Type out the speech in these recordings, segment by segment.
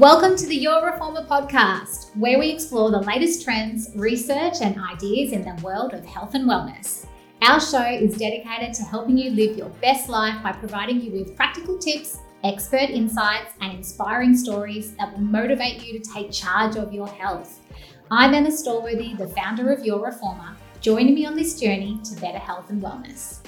Welcome to the Your Reformer podcast, where we explore the latest trends, research, and ideas in the world of health and wellness. Our show is dedicated to helping you live your best life by providing you with practical tips, expert insights, and inspiring stories that will motivate you to take charge of your health. I'm Emma Stallworthy, the founder of Your Reformer. Joining me on this journey to better health and wellness.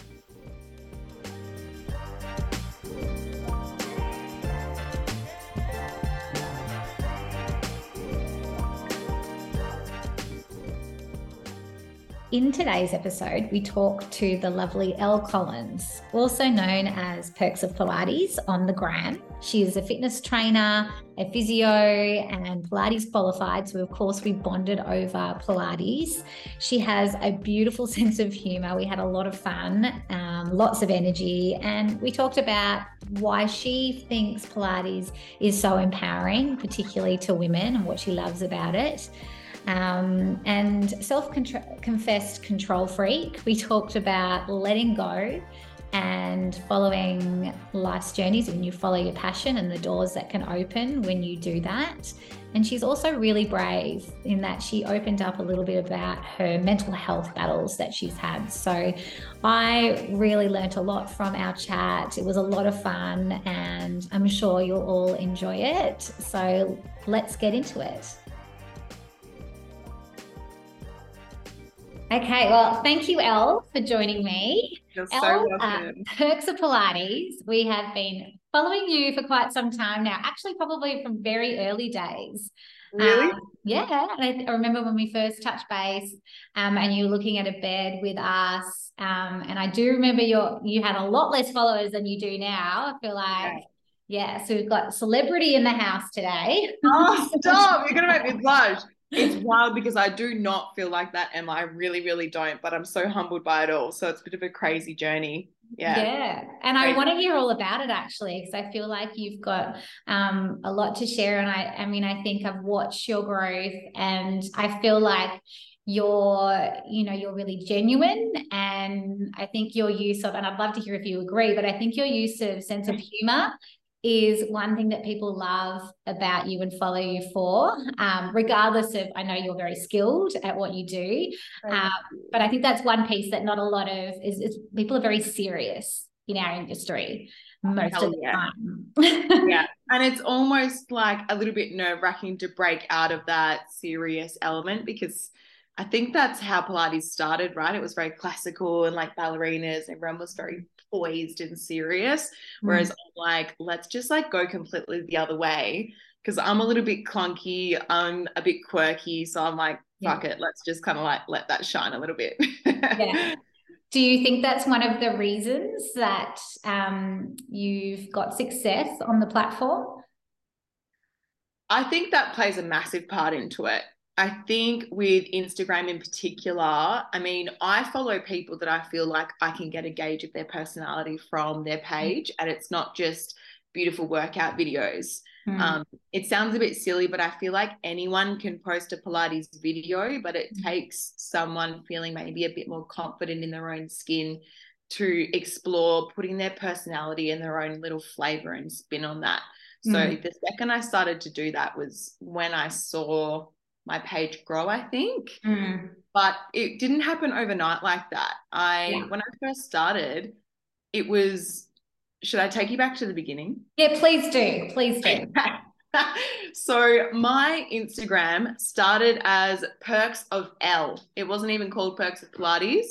In today's episode, we talk to the lovely Elle Collins, also known as Perks of Pilates on the gram. She is a fitness trainer, a physio, and Pilates qualified. So, of course, we bonded over Pilates. She has a beautiful sense of humor. We had a lot of fun, um, lots of energy, and we talked about why she thinks Pilates is so empowering, particularly to women, and what she loves about it. Um, and self confessed control freak. We talked about letting go and following life's journeys when you follow your passion and the doors that can open when you do that. And she's also really brave in that she opened up a little bit about her mental health battles that she's had. So I really learnt a lot from our chat. It was a lot of fun, and I'm sure you'll all enjoy it. So let's get into it. Okay, well, thank you, Elle, for joining me. You're Elle, so uh, welcome. Uh, Perks of Pilates. We have been following you for quite some time now, actually, probably from very early days. Really? Um, yeah. I, I, remember when we first touched base um, and you were looking at a bed with us. Um, and I do remember your you had a lot less followers than you do now. I feel like. Yeah, so we've got celebrity in the house today. Oh, stop. You're going to make me blush it's wild because I do not feel like that, Emma. I really, really don't. But I'm so humbled by it all. So it's a bit of a crazy journey. Yeah. Yeah. And crazy. I want to hear all about it actually, because I feel like you've got um, a lot to share. And I, I mean, I think I've watched your growth and I feel like you're you know you're really genuine and i think your use of and i'd love to hear if you agree but i think your use of sense of humor is one thing that people love about you and follow you for, um, regardless of, I know you're very skilled at what you do. Um, but I think that's one piece that not a lot of is, is people are very serious in our industry most Hell of the yeah. time. yeah. And it's almost like a little bit nerve wracking to break out of that serious element because I think that's how Pilates started, right? It was very classical and like ballerinas, everyone was very poised and serious. Whereas mm. I'm like, let's just like go completely the other way. Cause I'm a little bit clunky, I'm a bit quirky. So I'm like, fuck yeah. it, let's just kind of like let that shine a little bit. yeah. Do you think that's one of the reasons that um, you've got success on the platform? I think that plays a massive part into it. I think with Instagram in particular, I mean, I follow people that I feel like I can get a gauge of their personality from their mm. page, and it's not just beautiful workout videos. Mm. Um, it sounds a bit silly, but I feel like anyone can post a Pilates video, but it mm. takes someone feeling maybe a bit more confident in their own skin to explore putting their personality and their own little flavor and spin on that. So mm. the second I started to do that was when I saw my page grow, I think. Mm. But it didn't happen overnight like that. I yeah. when I first started, it was should I take you back to the beginning? Yeah, please do. Please do. so my Instagram started as Perks of Elle. It wasn't even called Perks of Pilates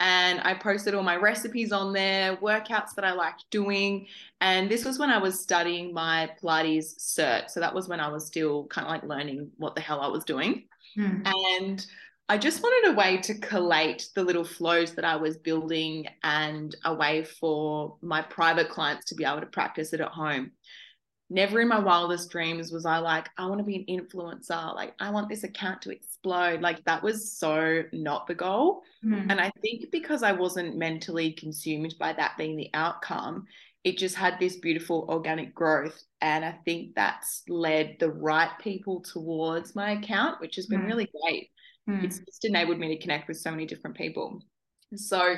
and I posted all my recipes on there, workouts that I liked doing. And this was when I was studying my Pilates cert. So that was when I was still kind of like learning what the hell I was doing. Mm. And I just wanted a way to collate the little flows that I was building and a way for my private clients to be able to practice it at home never in my wildest dreams was I like, I want to be an influencer. Like, I want this account to explode. Like, that was so not the goal. Mm. And I think because I wasn't mentally consumed by that being the outcome, it just had this beautiful organic growth. And I think that's led the right people towards my account, which has been mm. really great. Mm. It's just enabled me to connect with so many different people. So,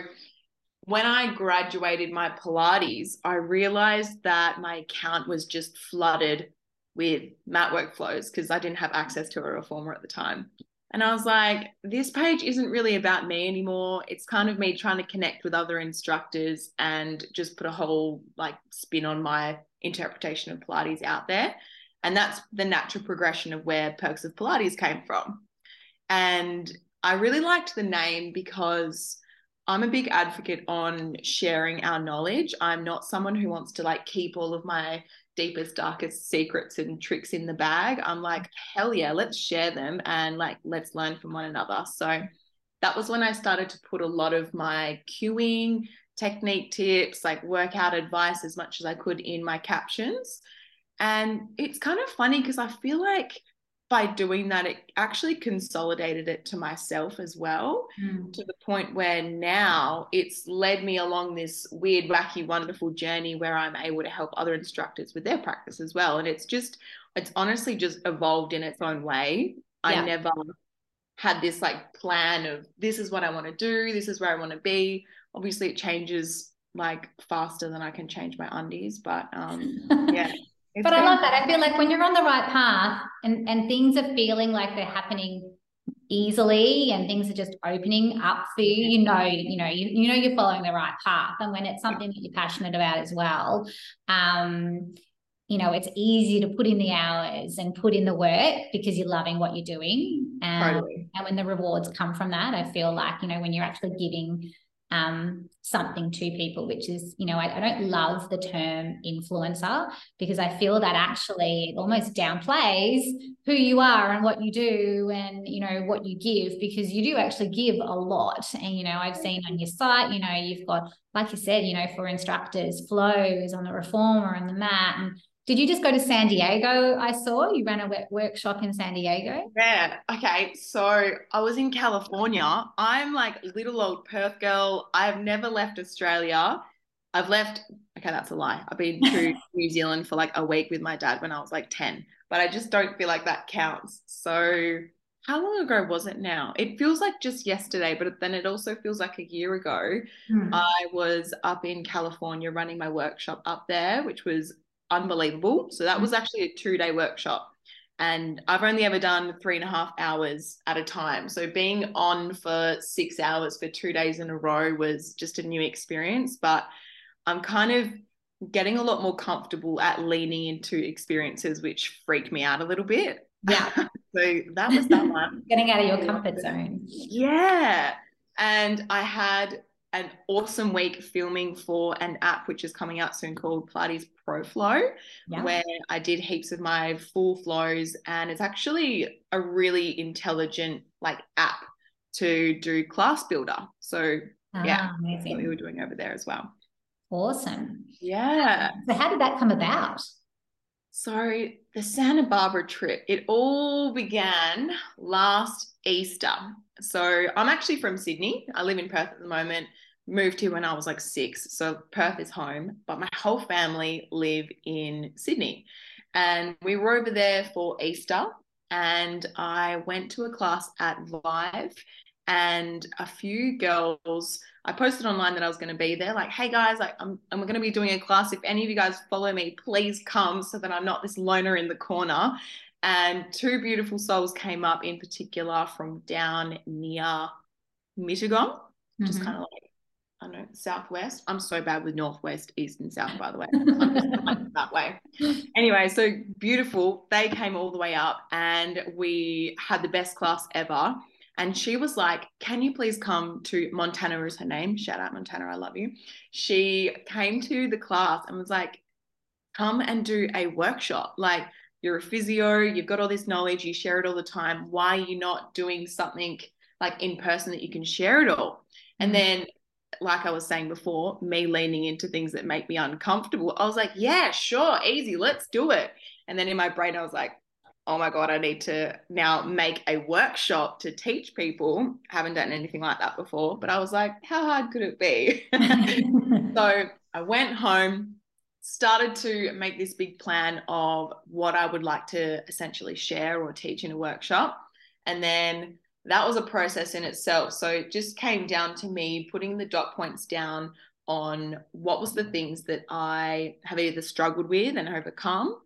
when I graduated my Pilates, I realized that my account was just flooded with mat workflows because I didn't have access to a reformer at the time. And I was like, this page isn't really about me anymore. It's kind of me trying to connect with other instructors and just put a whole like spin on my interpretation of Pilates out there. And that's the natural progression of where Perks of Pilates came from. And I really liked the name because I'm a big advocate on sharing our knowledge. I'm not someone who wants to like keep all of my deepest, darkest secrets and tricks in the bag. I'm like, hell yeah, let's share them and like let's learn from one another. So that was when I started to put a lot of my cueing, technique tips, like workout advice as much as I could in my captions. And it's kind of funny because I feel like by doing that, it actually consolidated it to myself as well, mm. to the point where now it's led me along this weird, wacky, wonderful journey where I'm able to help other instructors with their practice as well. And it's just, it's honestly just evolved in its own way. Yeah. I never had this like plan of this is what I want to do, this is where I want to be. Obviously, it changes like faster than I can change my undies, but um, yeah. It's but I love that. I feel like when you're on the right path and, and things are feeling like they're happening easily and things are just opening up for you, you know, you know, you, you know you're following the right path. And when it's something that you're passionate about as well, um, you know, it's easy to put in the hours and put in the work because you're loving what you're doing. Um, totally. And when the rewards come from that, I feel like, you know, when you're actually giving um, something to people, which is, you know, I, I, don't love the term influencer because I feel that actually it almost downplays who you are and what you do and, you know, what you give because you do actually give a lot. And, you know, I've seen on your site, you know, you've got, like you said, you know, for instructors, flows on the reformer and the mat and did you just go to San Diego? I saw you ran a workshop in San Diego. Yeah. Okay. So I was in California. I'm like little old Perth girl. I've never left Australia. I've left. Okay, that's a lie. I've been to New Zealand for like a week with my dad when I was like 10, but I just don't feel like that counts. So how long ago was it now? It feels like just yesterday, but then it also feels like a year ago. Hmm. I was up in California running my workshop up there, which was unbelievable. So that was mm. actually a two day workshop. And I've only ever done three and a half hours at a time. So being on for six hours for two days in a row was just a new experience. But I'm kind of getting a lot more comfortable at leaning into experiences which freak me out a little bit. Yeah. so that was that one. Getting out of your comfort zone. Yeah. And I had an awesome week filming for an app which is coming out soon called Pilates Pro Flow, yeah. where I did heaps of my full flows, and it's actually a really intelligent like app to do class builder. So ah, yeah, amazing. we were doing over there as well. Awesome. Yeah. So how did that come about? So the Santa Barbara trip, it all began last Easter. So I'm actually from Sydney. I live in Perth at the moment moved here when I was like six. So Perth is home, but my whole family live in Sydney. And we were over there for Easter. And I went to a class at Vive, and a few girls. I posted online that I was going to be there, like, hey guys, like, I'm, I'm going to be doing a class. If any of you guys follow me, please come so that I'm not this loner in the corner. And two beautiful souls came up in particular from down near Mittagong, mm-hmm. just kind of like I don't know, southwest. I'm so bad with northwest, east, and south, by the way. that way. Anyway, so beautiful. They came all the way up and we had the best class ever. And she was like, Can you please come to Montana is her name? Shout out Montana, I love you. She came to the class and was like, Come and do a workshop. Like, you're a physio, you've got all this knowledge, you share it all the time. Why are you not doing something like in person that you can share it all? And mm-hmm. then like I was saying before, me leaning into things that make me uncomfortable, I was like, yeah, sure, easy, let's do it. And then in my brain, I was like, oh my God, I need to now make a workshop to teach people. Haven't done anything like that before, but I was like, how hard could it be? so I went home, started to make this big plan of what I would like to essentially share or teach in a workshop. And then that was a process in itself. So it just came down to me putting the dot points down on what was the things that I have either struggled with and overcome,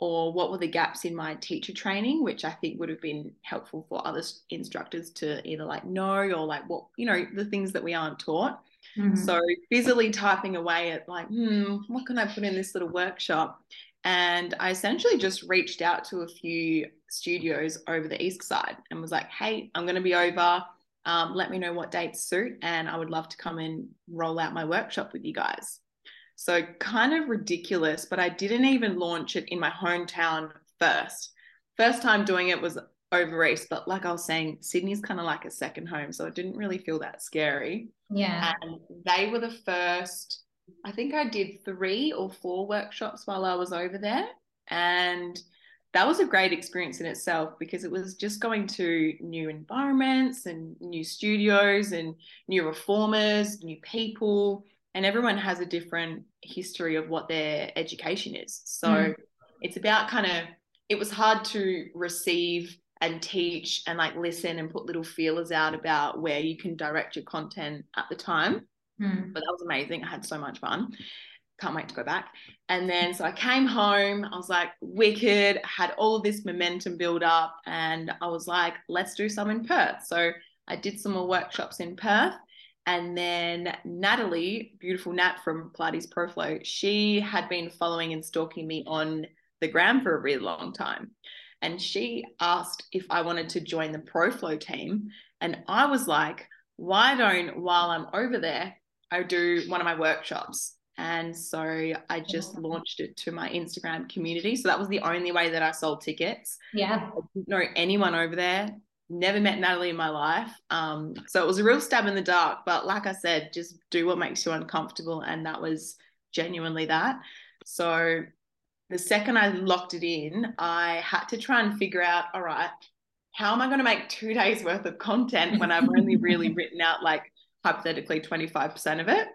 or what were the gaps in my teacher training, which I think would have been helpful for other instructors to either like know or like what, you know, the things that we aren't taught. Mm-hmm. So busily typing away at like, hmm, what can I put in this little workshop? And I essentially just reached out to a few studios over the east side and was like, hey, I'm going to be over. Um, let me know what dates suit, and I would love to come and roll out my workshop with you guys. So, kind of ridiculous, but I didn't even launch it in my hometown first. First time doing it was over east, but like I was saying, Sydney's kind of like a second home. So, it didn't really feel that scary. Yeah. And they were the first, I think I did three or four workshops while I was over there. And that was a great experience in itself because it was just going to new environments and new studios and new reformers, new people, and everyone has a different history of what their education is. So mm. it's about kind of, it was hard to receive and teach and like listen and put little feelers out about where you can direct your content at the time. Mm. But that was amazing. I had so much fun can't wait to go back. And then so I came home, I was like, wicked, had all of this momentum build up, and I was like, let's do some in Perth. So I did some more workshops in Perth. And then Natalie, beautiful Nat from Pilates ProFlow, she had been following and stalking me on the gram for a really long time. And she asked if I wanted to join the ProFlow team. And I was like, why don't, while I'm over there, I do one of my workshops? And so I just launched it to my Instagram community. So that was the only way that I sold tickets. Yeah. I didn't know anyone over there. Never met Natalie in my life. Um, so it was a real stab in the dark. But like I said, just do what makes you uncomfortable. And that was genuinely that. So the second I locked it in, I had to try and figure out, all right, how am I going to make two days worth of content when I've only really written out like hypothetically 25% of it?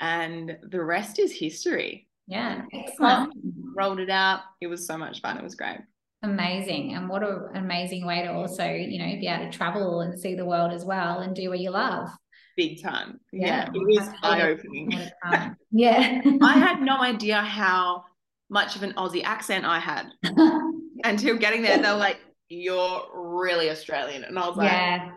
and the rest is history. Yeah, excellent. Rolled it out. It was so much fun. It was great. Amazing. And what an amazing way to also, you know, be able to travel and see the world as well and do what you love. Big time. Yeah. yeah it was eye opening. yeah. I had no idea how much of an Aussie accent I had until getting there. they're like, you're really Australian. And I was like, yeah.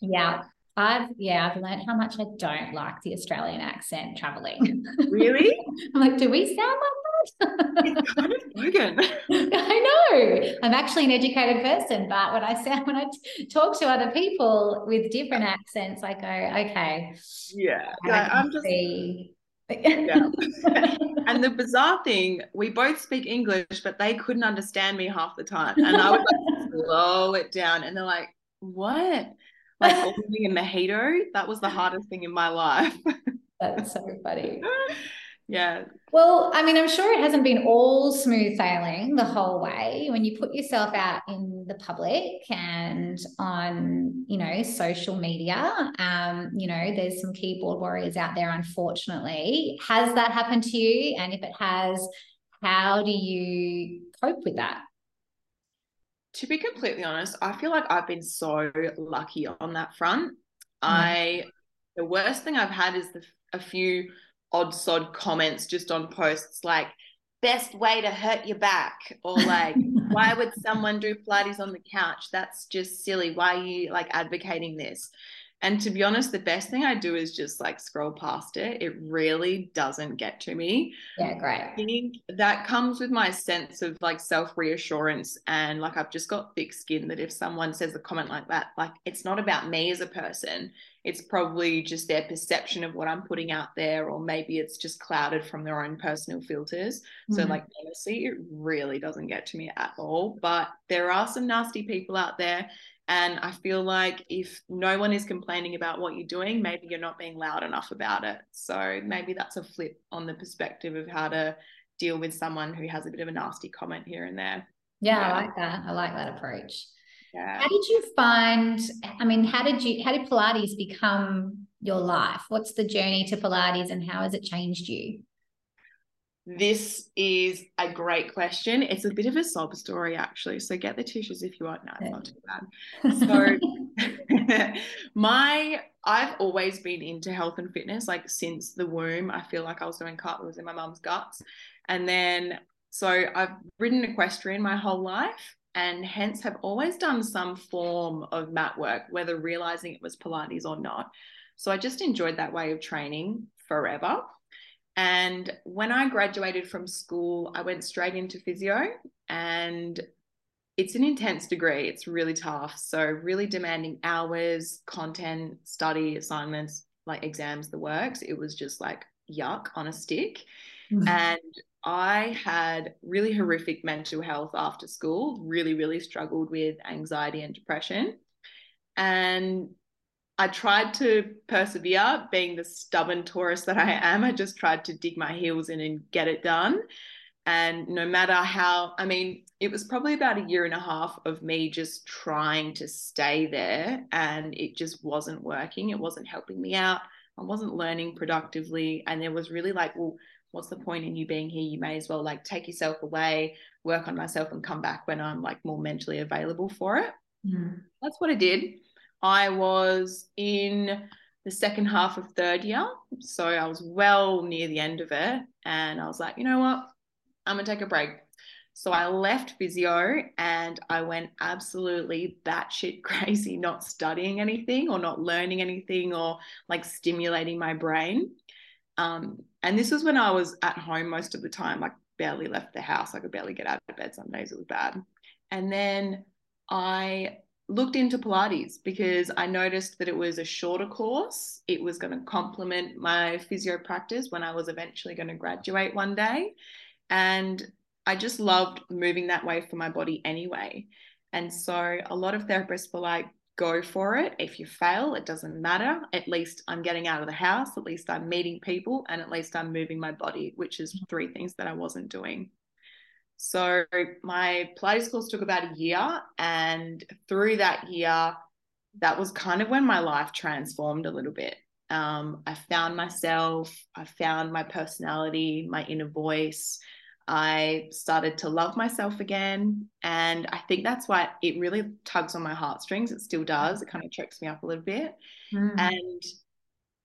Yeah. I've yeah, I've learned how much I don't like the Australian accent traveling. Really? I'm like, do we sound like that? It's kind of. I know. I'm actually an educated person, but when I sound when I t- talk to other people with different accents, I go, okay. Yeah. yeah I'm just see. yeah. and the bizarre thing, we both speak English, but they couldn't understand me half the time. And I would like slow it down and they're like, what? like living a mojito. That was the hardest thing in my life. That's so funny. Yeah. Well, I mean, I'm sure it hasn't been all smooth sailing the whole way. When you put yourself out in the public and on, you know, social media, um, you know, there's some keyboard warriors out there, unfortunately. Has that happened to you? And if it has, how do you cope with that? to be completely honest, I feel like I've been so lucky on that front. Mm. I the worst thing I've had is the, a few odd sod comments just on posts like best way to hurt your back or like why would someone do pilates on the couch that's just silly why are you like advocating this and to be honest, the best thing I do is just like scroll past it. It really doesn't get to me. Yeah, great. I think that comes with my sense of like self reassurance. And like I've just got thick skin that if someone says a comment like that, like it's not about me as a person. It's probably just their perception of what I'm putting out there, or maybe it's just clouded from their own personal filters. Mm-hmm. So, like, honestly, it really doesn't get to me at all. But there are some nasty people out there and I feel like if no one is complaining about what you're doing, maybe you're not being loud enough about it. So maybe that's a flip on the perspective of how to deal with someone who has a bit of a nasty comment here and there. Yeah, yeah. I like that. I like that approach. Yeah. How did you find, I mean, how did you, how did Pilates become your life? What's the journey to Pilates and how has it changed you? This is a great question. It's a bit of a sob story, actually. So get the tissues if you want. No, it's not too bad. So, my I've always been into health and fitness, like since the womb. I feel like I was doing cartwheels in my mum's guts, and then So I've ridden equestrian my whole life and hence have always done some form of mat work, whether realizing it was Pilates or not. So I just enjoyed that way of training forever. And when I graduated from school, I went straight into physio and it's an intense degree. It's really tough. So, really demanding hours, content, study, assignments, like exams, the works. It was just like yuck on a stick. Mm-hmm. And I had really horrific mental health after school, really, really struggled with anxiety and depression. And I tried to persevere, being the stubborn Taurus that I am. I just tried to dig my heels in and get it done. And no matter how, I mean, it was probably about a year and a half of me just trying to stay there, and it just wasn't working. It wasn't helping me out. I wasn't learning productively. And there was really like, well, what's the point in you being here? You may as well like take yourself away, work on myself, and come back when I'm like more mentally available for it. Mm. That's what I did. I was in the second half of third year. So I was well near the end of it. And I was like, you know what? I'm going to take a break. So I left physio and I went absolutely batshit crazy, not studying anything or not learning anything or like stimulating my brain. Um, and this was when I was at home most of the time, like barely left the house. I could barely get out of bed some days. It was bad. And then I looked into Pilates because I noticed that it was a shorter course. It was going to complement my physio practice when I was eventually going to graduate one day. And I just loved moving that way for my body anyway. And so a lot of therapists were like, go for it. If you fail, it doesn't matter. At least I'm getting out of the house. At least I'm meeting people. And at least I'm moving my body, which is three things that I wasn't doing. So my Pilates course took about a year. And through that year, that was kind of when my life transformed a little bit. Um, I found myself, I found my personality, my inner voice. I started to love myself again. And I think that's why it really tugs on my heartstrings. It still does. It kind of chokes me up a little bit. Mm. And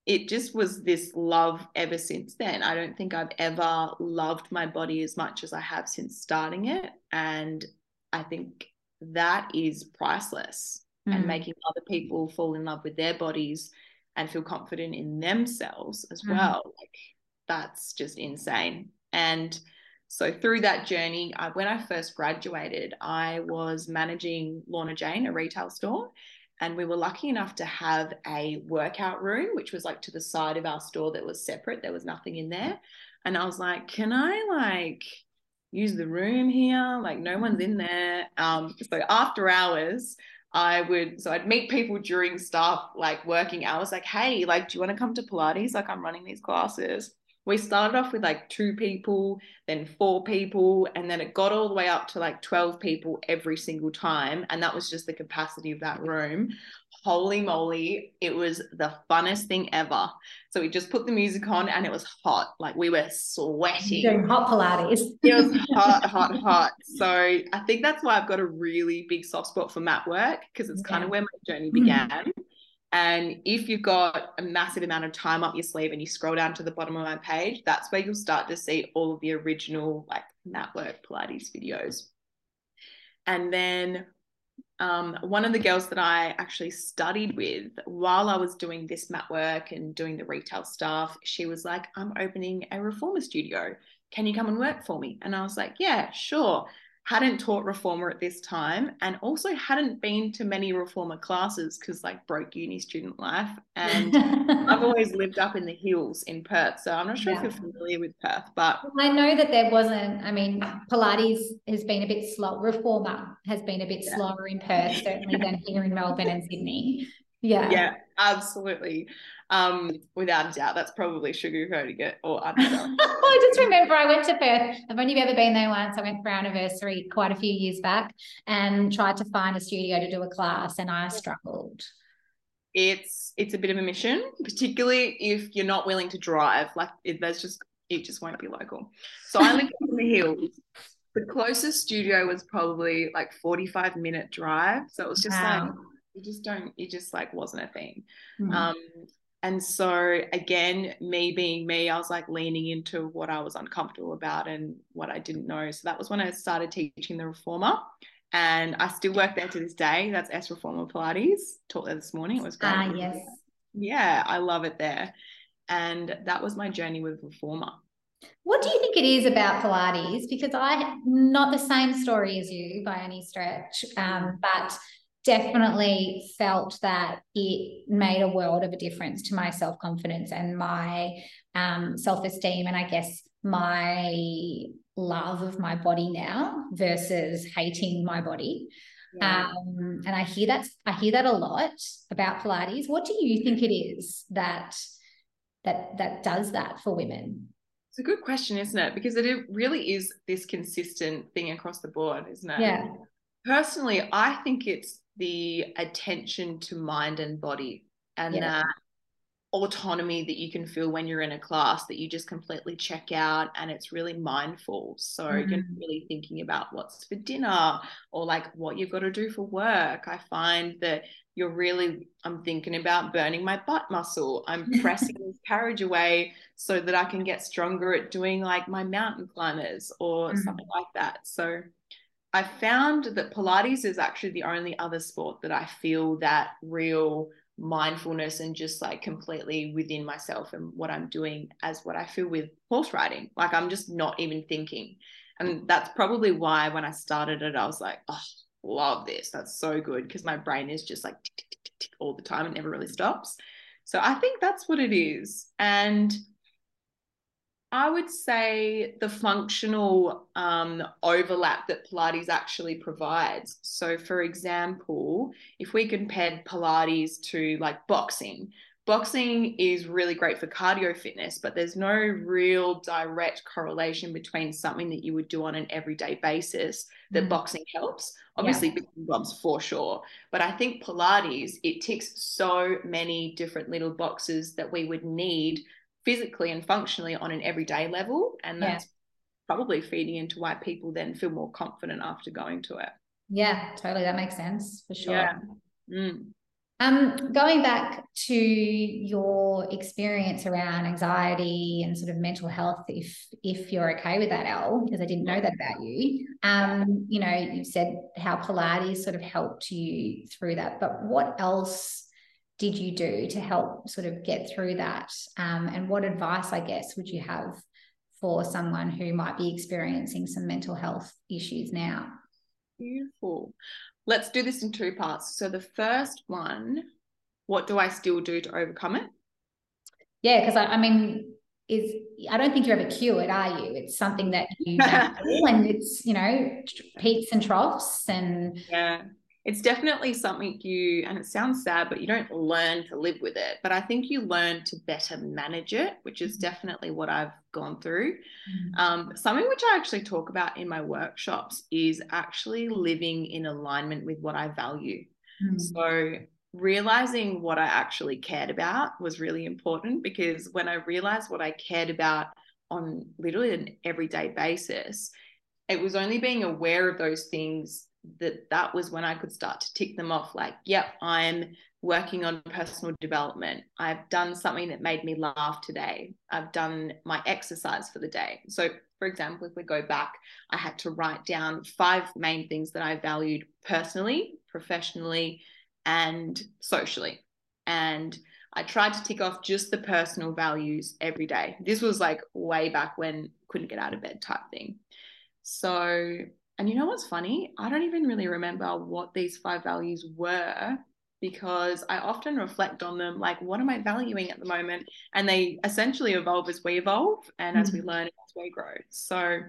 it just was this love ever since then. I don't think I've ever loved my body as much as I have since starting it. And I think that is priceless. Mm. And making other people fall in love with their bodies and feel confident in themselves as mm. well. Like that's just insane. And so through that journey, I, when I first graduated, I was managing Lorna Jane, a retail store, and we were lucky enough to have a workout room, which was like to the side of our store that was separate. There was nothing in there, and I was like, "Can I like use the room here? Like no one's in there." Um, so after hours, I would so I'd meet people during staff like working hours, like, "Hey, like, do you want to come to Pilates? Like, I'm running these classes." We started off with like two people, then four people, and then it got all the way up to like 12 people every single time. And that was just the capacity of that room. Holy moly, it was the funnest thing ever. So we just put the music on and it was hot. Like we were sweating. Doing hot Pilates. it was hot, hot, hot. So I think that's why I've got a really big soft spot for mat work because it's yeah. kind of where my journey began. Mm. And if you've got a massive amount of time up your sleeve and you scroll down to the bottom of my page, that's where you'll start to see all of the original like mat work Pilates videos. And then um, one of the girls that I actually studied with while I was doing this mat work and doing the retail stuff, she was like, I'm opening a reformer studio. Can you come and work for me? And I was like, yeah, sure hadn't taught reformer at this time and also hadn't been to many reformer classes because like broke uni student life and i've always lived up in the hills in perth so i'm not sure yeah. if you're familiar with perth but i know that there wasn't i mean pilates has been a bit slow reformer has been a bit yeah. slower in perth certainly than here in melbourne and sydney yeah yeah absolutely um, without a doubt, that's probably sugarcoating it or I just remember I went to Perth. I've only ever been there once. I went for our anniversary quite a few years back and tried to find a studio to do a class, and I struggled. It's it's a bit of a mission, particularly if you're not willing to drive. Like it, there's just it just won't be local. So I live in the hills. The closest studio was probably like 45 minute drive. So it was just wow. like you just don't it just like wasn't a thing. Mm-hmm. Um and so again, me being me, I was like leaning into what I was uncomfortable about and what I didn't know. So that was when I started teaching the reformer. And I still work there to this day. That's S Reformer Pilates. Taught there this morning. It was great. Ah, yes. Yeah, I love it there. And that was my journey with reformer. What do you think it is about Pilates? Because I not the same story as you by any stretch, um, but definitely felt that it made a world of a difference to my self confidence and my um, self esteem, and I guess my love of my body now versus hating my body. Yeah. Um, and I hear that I hear that a lot about Pilates. What do you think it is that that that does that for women? It's a good question, isn't it? Because it really is this consistent thing across the board, isn't it? Yeah. Personally, I think it's the attention to mind and body and yeah. that autonomy that you can feel when you're in a class that you just completely check out and it's really mindful so mm-hmm. you're really thinking about what's for dinner or like what you've got to do for work i find that you're really i'm thinking about burning my butt muscle i'm pressing this carriage away so that i can get stronger at doing like my mountain climbers or mm-hmm. something like that so I found that Pilates is actually the only other sport that I feel that real mindfulness and just like completely within myself and what I'm doing as what I feel with horse riding. Like I'm just not even thinking. And that's probably why when I started it, I was like, oh, love this. That's so good because my brain is just like tick, tick, tick, all the time. It never really stops. So I think that's what it is. And I would say the functional um, overlap that Pilates actually provides. So, for example, if we compared Pilates to like boxing, boxing is really great for cardio fitness, but there's no real direct correlation between something that you would do on an everyday basis that mm. boxing helps. Obviously, yeah. bobs for sure, but I think Pilates it ticks so many different little boxes that we would need physically and functionally on an everyday level. And that's yeah. probably feeding into why people then feel more confident after going to it. Yeah, totally. That makes sense for sure. Yeah. Mm. Um, going back to your experience around anxiety and sort of mental health, if if you're okay with that, Elle, because I didn't know that about you. Um, you know, you've said how Pilates sort of helped you through that, but what else did you do to help sort of get through that? Um, and what advice, I guess, would you have for someone who might be experiencing some mental health issues now? Beautiful. Let's do this in two parts. So, the first one, what do I still do to overcome it? Yeah, because I, I mean, is I don't think you're ever cured, are you? It's something that you and it's you know peaks and troughs and yeah it's definitely something you and it sounds sad but you don't learn to live with it but i think you learn to better manage it which is mm-hmm. definitely what i've gone through mm-hmm. um, something which i actually talk about in my workshops is actually living in alignment with what i value mm-hmm. so realizing what i actually cared about was really important because when i realized what i cared about on literally an everyday basis it was only being aware of those things that that was when I could start to tick them off like, yep, I'm working on personal development. I've done something that made me laugh today. I've done my exercise for the day. So, for example, if we go back, I had to write down five main things that I valued personally, professionally, and socially. And I tried to tick off just the personal values every day. This was like way back when couldn't get out of bed type thing. So and you know what's funny? I don't even really remember what these five values were because I often reflect on them like, what am I valuing at the moment? And they essentially evolve as we evolve and mm-hmm. as we mm. learn as we grow. So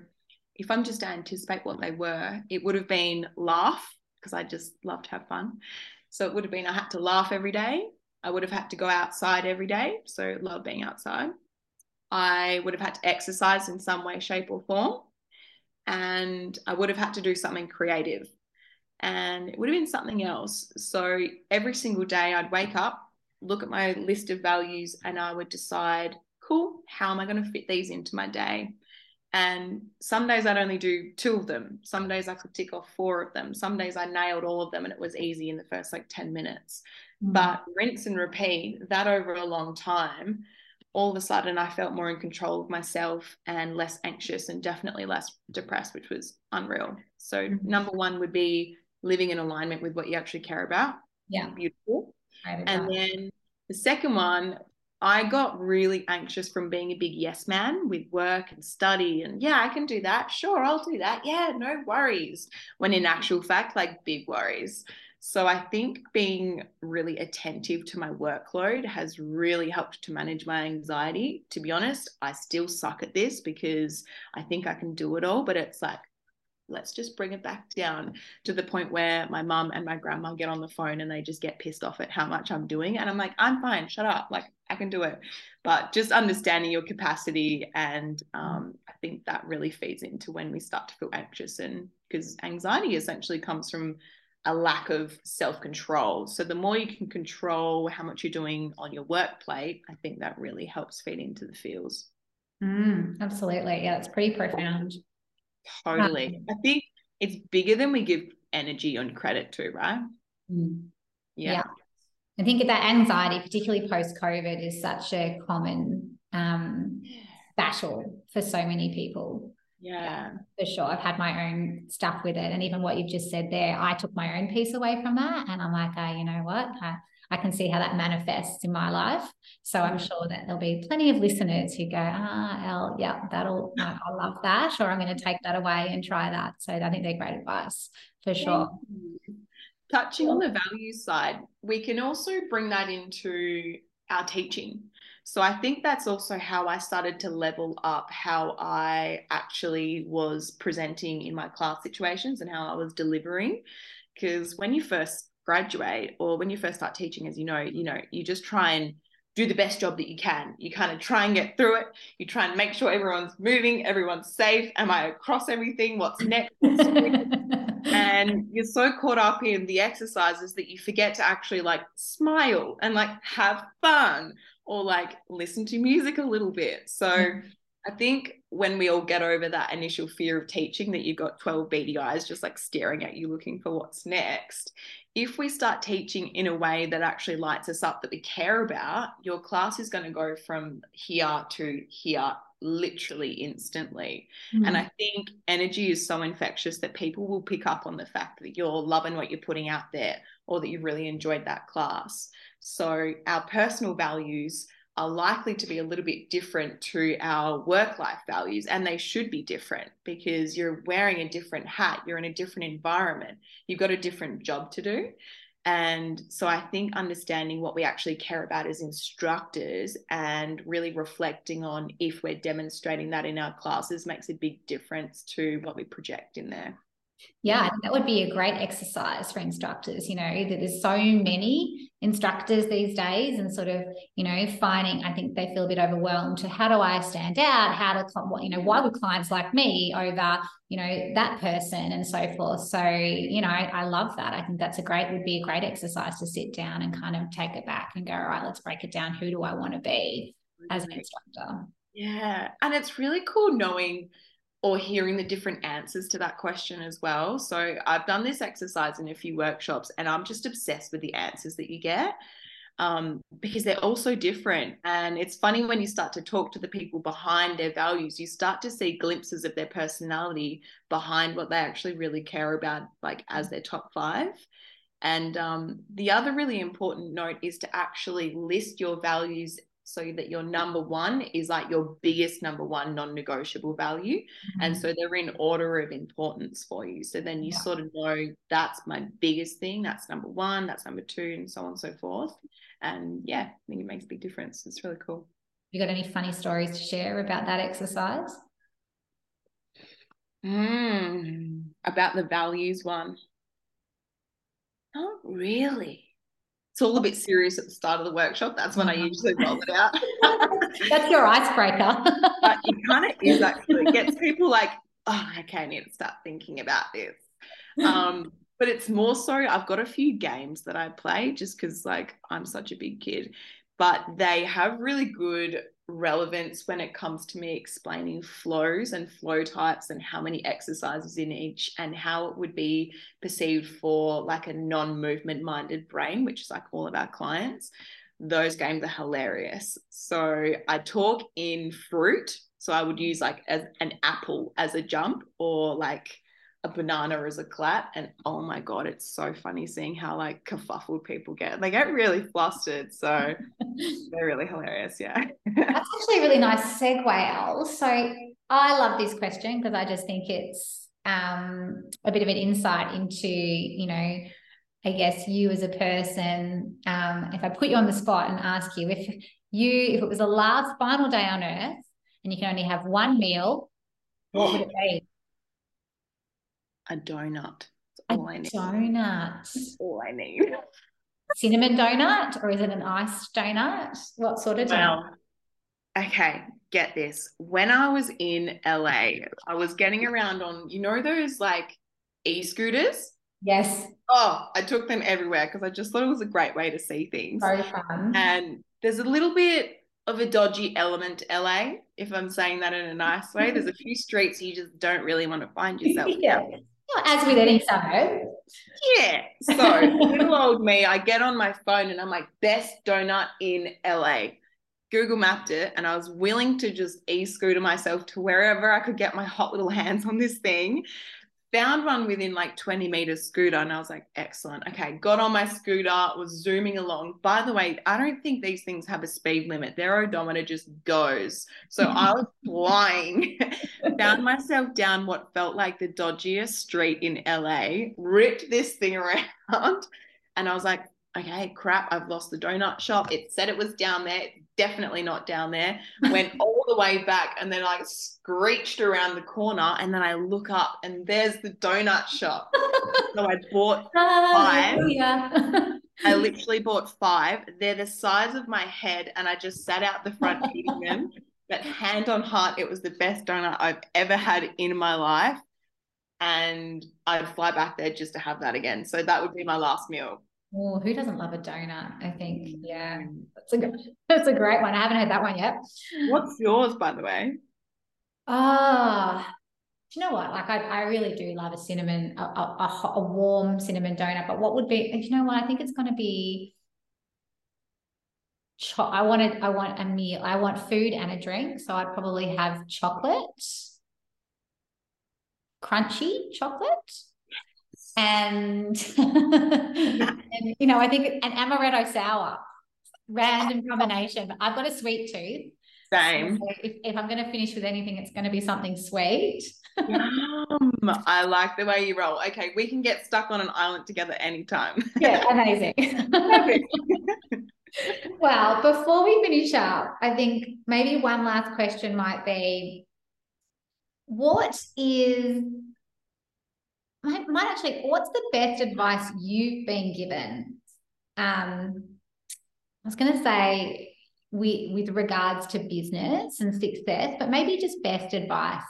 if I'm just to anticipate what they were, it would have been laugh because I just love to have fun. So it would have been I had to laugh every day. I would have had to go outside every day. So love being outside. I would have had to exercise in some way, shape, or form and I would have had to do something creative and it would have been something else. So every single day I'd wake up, look at my list of values, and I would decide, cool, how am I going to fit these into my day? And some days I'd only do two of them. Some days I could tick off four of them. Some days I nailed all of them and it was easy in the first like 10 minutes. Mm-hmm. But rinse and repeat that over a long time, all of a sudden I felt more in control of myself and less anxious and definitely less depressed, which was unreal. So, mm-hmm. number one would be living in alignment with what you actually care about. Yeah. Beautiful. And then the second one I got really anxious from being a big yes man with work and study. And yeah, I can do that. Sure, I'll do that. Yeah, no worries. When in actual fact, like big worries. So I think being really attentive to my workload has really helped to manage my anxiety. To be honest, I still suck at this because I think I can do it all, but it's like let's just bring it back down to the point where my mum and my grandma get on the phone and they just get pissed off at how much I'm doing. And I'm like, I'm fine, shut up. Like, I can do it. But just understanding your capacity. And um, I think that really feeds into when we start to feel anxious. And because anxiety essentially comes from a lack of self control. So the more you can control how much you're doing on your work plate, I think that really helps feed into the feels. Mm, absolutely. Yeah, it's pretty profound. Totally. Um, I think it's bigger than we give energy on credit to, right? Mm. Yeah. yeah. I think that anxiety, particularly post COVID, is such a common um, battle for so many people. Yeah. yeah. for sure. I've had my own stuff with it. And even what you've just said there, I took my own piece away from that. And I'm like, oh, you know what? I, I can see how that manifests in my life. So I'm sure that there'll be plenty of listeners who go, ah, Elle, yeah, that'll, I love that, or I'm going to take that away and try that. So I think they're great advice for sure. Touching on the value side, we can also bring that into our teaching. So I think that's also how I started to level up how I actually was presenting in my class situations and how I was delivering. Because when you first graduate or when you first start teaching as you know you know you just try and do the best job that you can. You kind of try and get through it. You try and make sure everyone's moving everyone's safe. Am i across everything? What's next? What's and you're so caught up in the exercises that you forget to actually like smile and like have fun or like listen to music a little bit so. I think when we all get over that initial fear of teaching that you've got 12 beady eyes just like staring at you looking for what's next, if we start teaching in a way that actually lights us up that we care about, your class is going to go from here to here literally instantly. Mm. And I think energy is so infectious that people will pick up on the fact that you're loving what you're putting out there or that you really enjoyed that class. So, our personal values are likely to be a little bit different to our work life values and they should be different because you're wearing a different hat you're in a different environment you've got a different job to do and so i think understanding what we actually care about as instructors and really reflecting on if we're demonstrating that in our classes makes a big difference to what we project in there yeah, that would be a great exercise for instructors. You know, there's so many instructors these days, and sort of, you know, finding, I think they feel a bit overwhelmed to how do I stand out? How to, what, you know, why would clients like me over, you know, that person and so forth? So, you know, I, I love that. I think that's a great, would be a great exercise to sit down and kind of take it back and go, all right, let's break it down. Who do I want to be as an instructor? Yeah. And it's really cool knowing or hearing the different answers to that question as well. So I've done this exercise in a few workshops and I'm just obsessed with the answers that you get um, because they're all so different. And it's funny when you start to talk to the people behind their values, you start to see glimpses of their personality behind what they actually really care about, like as their top five. And um, the other really important note is to actually list your values so that your number one is like your biggest number one non-negotiable value. Mm-hmm. and so they're in order of importance for you. So then you yeah. sort of know that's my biggest thing that's number one that's number two and so on and so forth. And yeah i think it makes a big difference. It's really cool. You got any funny stories to share about that exercise? Mm, about the values one. Not really it's all a bit serious at the start of the workshop. That's when I usually roll it out. That's your icebreaker. but it kind of is actually. It gets people like, oh, okay, I need to start thinking about this. Um, but it's more so I've got a few games that I play just because like I'm such a big kid, but they have really good relevance when it comes to me explaining flows and flow types and how many exercises in each and how it would be perceived for like a non-movement minded brain which is like all of our clients those games are hilarious. So i talk in fruit. So i would use like as an apple as a jump or like a banana as a clap and oh my god it's so funny seeing how like kerfuffled people get. They get really flustered so they're really hilarious yeah. That's actually a really nice segue Elle. So i love this question because i just think it's um, a bit of an insight into you know i guess you as a person um, if i put you on the spot and ask you if you if it was the last final day on earth and you can only have one meal what would it be a donut. a donut. That's all I need. Cinnamon donut, or is it an iced donut? What sort of donut? Well, okay, get this. When I was in LA, I was getting around on, you know, those like e scooters? Yes. Oh, I took them everywhere because I just thought it was a great way to see things. So fun. And there's a little bit of a dodgy element LA, if I'm saying that in a nice way. There's a few streets you just don't really want to find yourself. yeah as with any suburb. Yeah. So little old me, I get on my phone and I'm like, best donut in LA. Google mapped it and I was willing to just e-scooter myself to wherever I could get my hot little hands on this thing found one within like 20 meters scooter and I was like, excellent. Okay, got on my scooter, was zooming along. By the way, I don't think these things have a speed limit. Their odometer just goes. So I was flying, found myself down what felt like the dodgiest street in LA, ripped this thing around, and I was like, okay, crap, I've lost the donut shop. It said it was down there. definitely not down there. Went all the way back and then like screeched around the corner. And then I look up and there's the donut shop. so I bought five. Oh, yeah. I literally bought five. They're the size of my head. And I just sat out the front eating them. But hand on heart, it was the best donut I've ever had in my life. And I'd fly back there just to have that again. So that would be my last meal. Oh, who doesn't love a donut? I think, yeah, that's a good, that's a great one. I haven't had that one yet. What's yours, by the way? Ah, do you know what? Like, I, I really do love a cinnamon, a, a, a warm cinnamon donut. But what would be? You know what? I think it's going to be. Cho- I wanted. I want a meal. I want food and a drink. So I'd probably have chocolate, crunchy chocolate and, and you know, I think an amaretto sour, random combination. But I've got a sweet tooth. Same. So if, if I'm going to finish with anything, it's going to be something sweet. Yum. I like the way you roll. Okay, we can get stuck on an island together anytime. yeah, amazing. well, before we finish up, I think maybe one last question might be what is might, might actually, what's the best advice you've been given? Um, I was going to say with, with regards to business and success, but maybe just best advice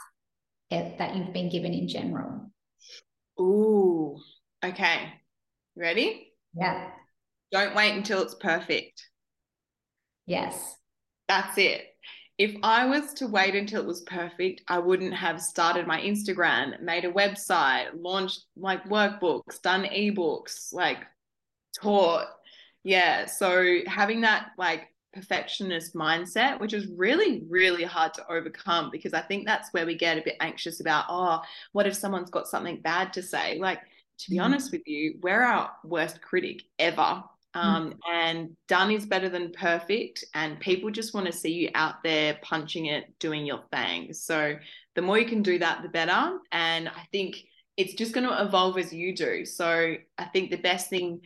that you've been given in general. Ooh, okay. Ready? Yeah. Don't wait until it's perfect. Yes. That's it if I was to wait until it was perfect, I wouldn't have started my Instagram, made a website, launched like workbooks, done ebooks, like taught. Yeah. So having that like perfectionist mindset, which is really, really hard to overcome because I think that's where we get a bit anxious about, oh, what if someone's got something bad to say? Like, to be mm-hmm. honest with you, we're our worst critic ever. Mm. Um, and done is better than perfect. And people just want to see you out there punching it, doing your thing. So the more you can do that, the better. And I think it's just going to evolve as you do. So I think the best thing,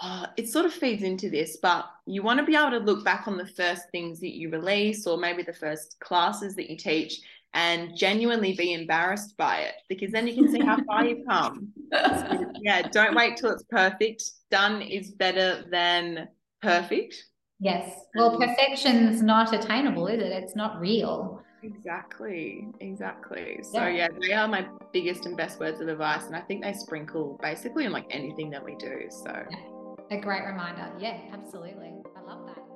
oh, it sort of feeds into this, but you want to be able to look back on the first things that you release or maybe the first classes that you teach and genuinely be embarrassed by it because then you can see how far you've come. Yeah, don't wait till it's perfect. Done is better than perfect. Yes. Well, um, perfection's not attainable, is it? It's not real. Exactly. Exactly. So yeah. yeah, they are my biggest and best words of advice. And I think they sprinkle basically in like anything that we do. So yeah. a great reminder. Yeah, absolutely. I love that.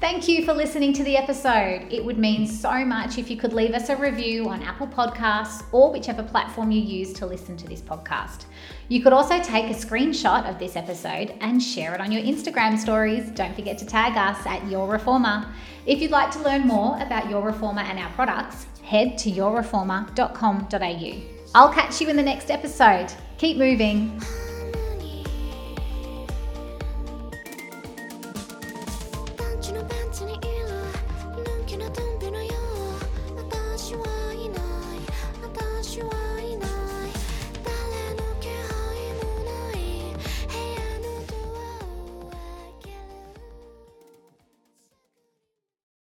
Thank you for listening to the episode. It would mean so much if you could leave us a review on Apple Podcasts or whichever platform you use to listen to this podcast. You could also take a screenshot of this episode and share it on your Instagram stories. Don't forget to tag us at Your Reformer. If you'd like to learn more about Your Reformer and our products, head to yourreformer.com.au. I'll catch you in the next episode. Keep moving.